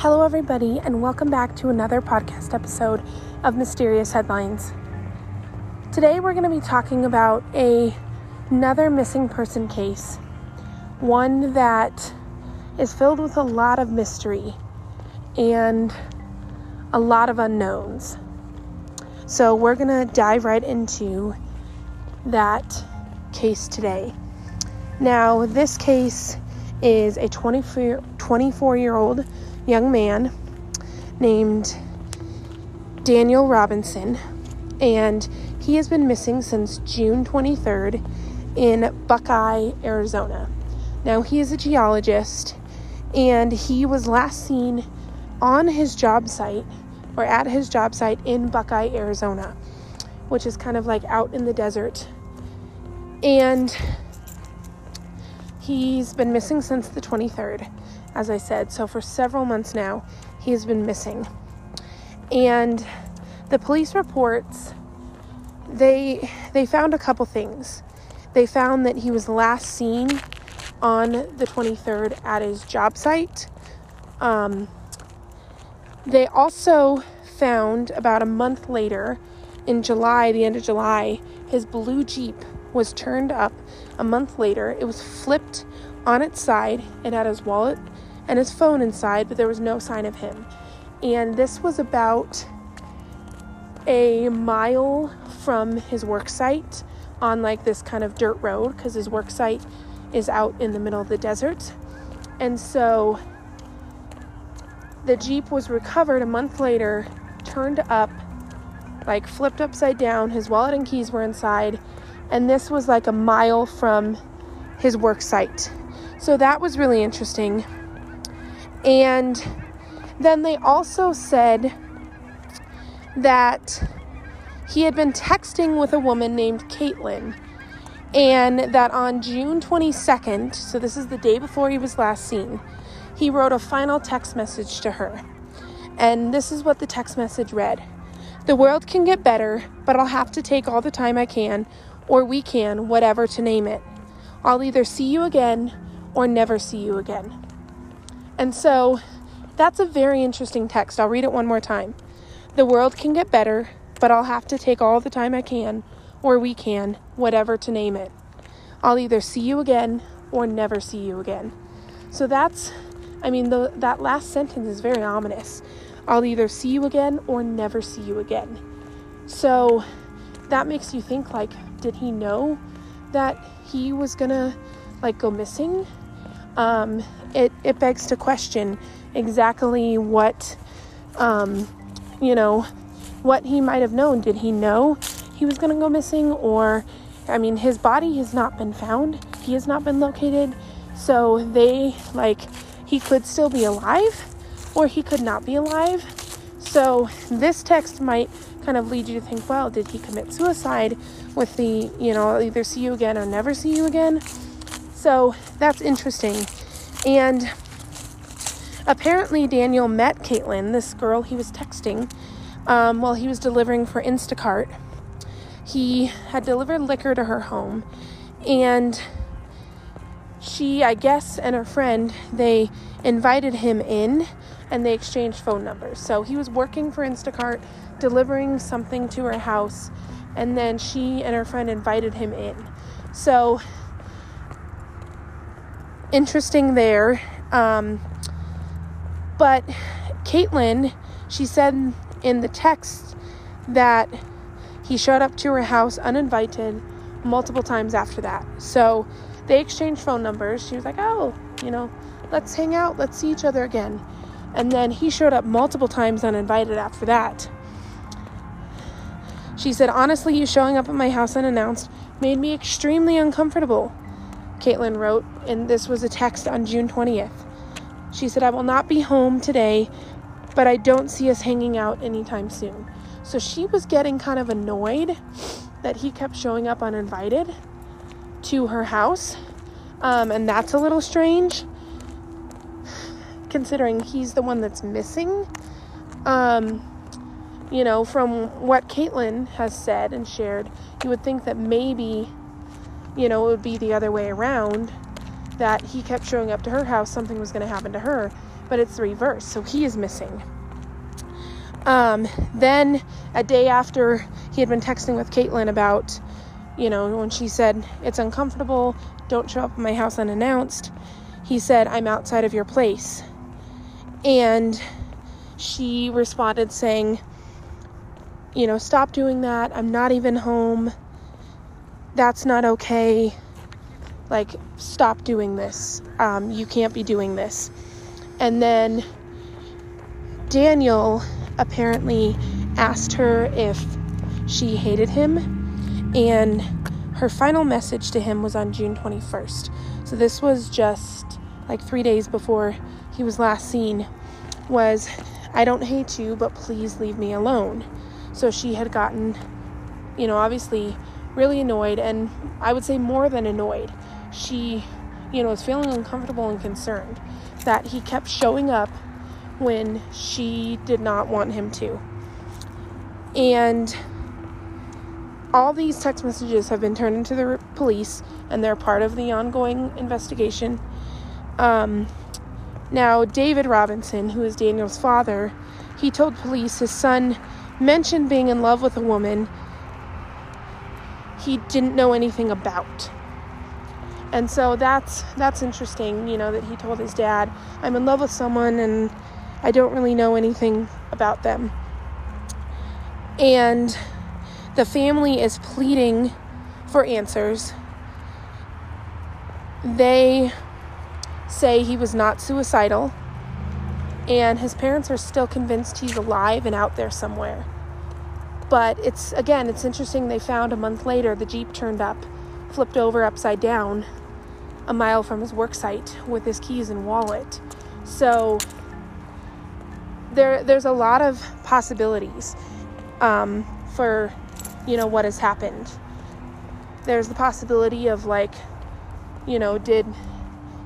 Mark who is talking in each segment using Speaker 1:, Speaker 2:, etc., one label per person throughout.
Speaker 1: Hello, everybody, and welcome back to another podcast episode of Mysterious Headlines. Today, we're going to be talking about a, another missing person case, one that is filled with a lot of mystery and a lot of unknowns. So, we're going to dive right into that case today. Now, this case is a 24 year old young man named Daniel Robinson, and he has been missing since June 23rd in Buckeye, Arizona. Now, he is a geologist, and he was last seen on his job site or at his job site in Buckeye, Arizona, which is kind of like out in the desert. And he's been missing since the 23rd as I said. So for several months now, he has been missing. And the police reports they they found a couple things. They found that he was last seen on the 23rd at his job site. Um, they also found about a month later, in July, the end of July, his blue Jeep was turned up a month later. It was flipped on its side. It had his wallet and his phone inside, but there was no sign of him. And this was about a mile from his work site on like this kind of dirt road because his work site is out in the middle of the desert. And so the Jeep was recovered a month later, turned up, like flipped upside down. His wallet and keys were inside. And this was like a mile from his work site. So that was really interesting. And then they also said that he had been texting with a woman named Caitlin, and that on June 22nd, so this is the day before he was last seen, he wrote a final text message to her. And this is what the text message read The world can get better, but I'll have to take all the time I can, or we can, whatever to name it. I'll either see you again or never see you again. And so that's a very interesting text. I'll read it one more time. The world can get better, but I'll have to take all the time I can, or we can, whatever to name it. I'll either see you again or never see you again. So that's, I mean, the, that last sentence is very ominous. I'll either see you again or never see you again. So that makes you think like, did he know that he was gonna like go missing? Um, it, it begs to question exactly what, um, you know, what he might have known. Did he know he was going to go missing? Or, I mean, his body has not been found, he has not been located. So they, like, he could still be alive or he could not be alive. So this text might kind of lead you to think, well, did he commit suicide with the, you know, either see you again or never see you again? So that's interesting. And apparently, Daniel met Caitlin, this girl he was texting, um, while he was delivering for Instacart. He had delivered liquor to her home, and she, I guess, and her friend, they invited him in and they exchanged phone numbers. So he was working for Instacart, delivering something to her house, and then she and her friend invited him in. So interesting there. Um, but Caitlin, she said in the text that he showed up to her house uninvited multiple times after that. So they exchanged phone numbers. She was like, oh, you know, let's hang out, let's see each other again. And then he showed up multiple times uninvited after that. She said, honestly, you showing up at my house unannounced made me extremely uncomfortable. Caitlin wrote, and this was a text on June 20th. She said, I will not be home today, but I don't see us hanging out anytime soon. So she was getting kind of annoyed that he kept showing up uninvited to her house. Um, and that's a little strange considering he's the one that's missing. Um, you know, from what Caitlin has said and shared, you would think that maybe you know, it would be the other way around that he kept showing up to her house, something was going to happen to her. but it's the reverse. So he is missing. Um, then a day after he had been texting with Caitlin about, you know, when she said, It's uncomfortable, don't show up at my house unannounced, he said, I'm outside of your place. And she responded saying, You know, stop doing that. I'm not even home. That's not okay. Like, stop doing this. Um, you can't be doing this. And then Daniel apparently asked her if she hated him, and her final message to him was on June 21st. So this was just like three days before he was last seen. Was I don't hate you, but please leave me alone. So she had gotten, you know, obviously really annoyed, and I would say more than annoyed. She, you know, was feeling uncomfortable and concerned that he kept showing up when she did not want him to. And all these text messages have been turned into the police and they're part of the ongoing investigation. Um, now, David Robinson, who is Daniel's father, he told police his son mentioned being in love with a woman he didn't know anything about. And so that's that's interesting, you know, that he told his dad, I'm in love with someone and I don't really know anything about them. And the family is pleading for answers. They say he was not suicidal, and his parents are still convinced he's alive and out there somewhere. But it's again, it's interesting they found a month later the Jeep turned up, flipped over upside down a mile from his work site with his keys and wallet. So there there's a lot of possibilities um, for you know what has happened there's the possibility of like you know did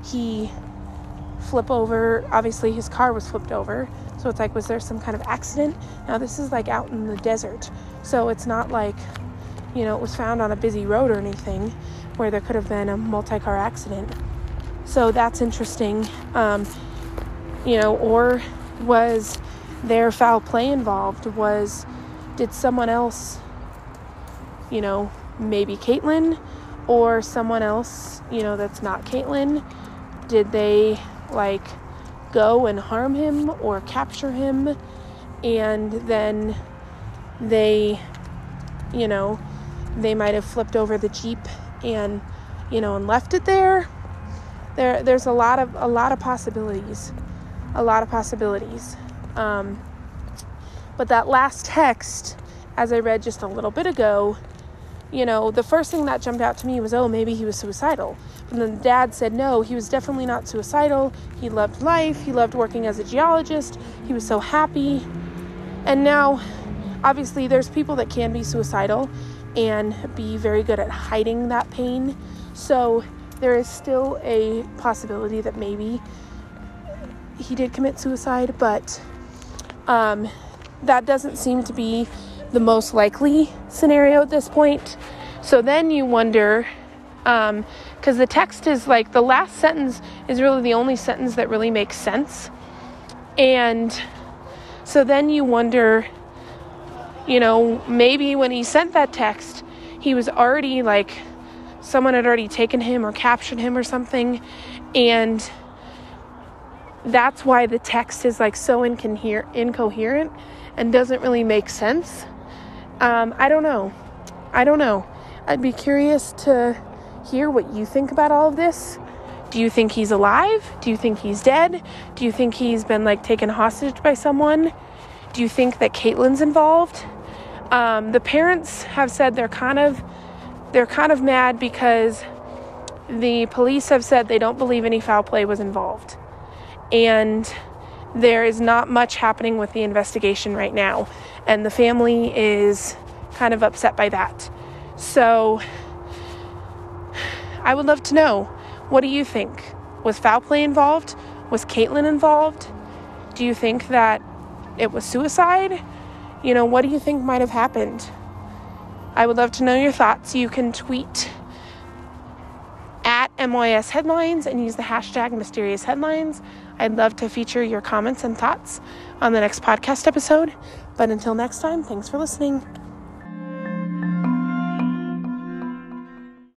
Speaker 1: he flip over obviously his car was flipped over. So it's like was there some kind of accident? Now this is like out in the desert. So it's not like you know it was found on a busy road or anything where there could have been a multi-car accident. So that's interesting. Um, you know or was there foul play involved? Was did someone else, you know, maybe Caitlin or someone else, you know, that's not Caitlin, did they like go and harm him or capture him and then they, you know, they might have flipped over the Jeep and, you know, and left it there? There there's a lot of a lot of possibilities a lot of possibilities. Um, but that last text, as I read just a little bit ago, you know, the first thing that jumped out to me was, oh, maybe he was suicidal. But then the dad said, no, he was definitely not suicidal. He loved life. He loved working as a geologist. He was so happy. And now, obviously, there's people that can be suicidal and be very good at hiding that pain. So there is still a possibility that maybe he did commit suicide, but um, that doesn't seem to be the most likely scenario at this point. So then you wonder, because um, the text is like the last sentence is really the only sentence that really makes sense. And so then you wonder, you know, maybe when he sent that text, he was already like, someone had already taken him or captured him or something. And that's why the text is like so incoher- incoherent and doesn't really make sense. Um, I don't know. I don't know. I'd be curious to hear what you think about all of this. Do you think he's alive? Do you think he's dead? Do you think he's been like taken hostage by someone? Do you think that Caitlin's involved? Um, the parents have said they're kind of they're kind of mad because the police have said they don't believe any foul play was involved and there is not much happening with the investigation right now, and the family is kind of upset by that. So, I would love to know what do you think? Was foul play involved? Was Caitlin involved? Do you think that it was suicide? You know, what do you think might have happened? I would love to know your thoughts. You can tweet MYS headlines and use the hashtag mysterious headlines. I'd love to feature your comments and thoughts on the next podcast episode. But until next time, thanks for listening.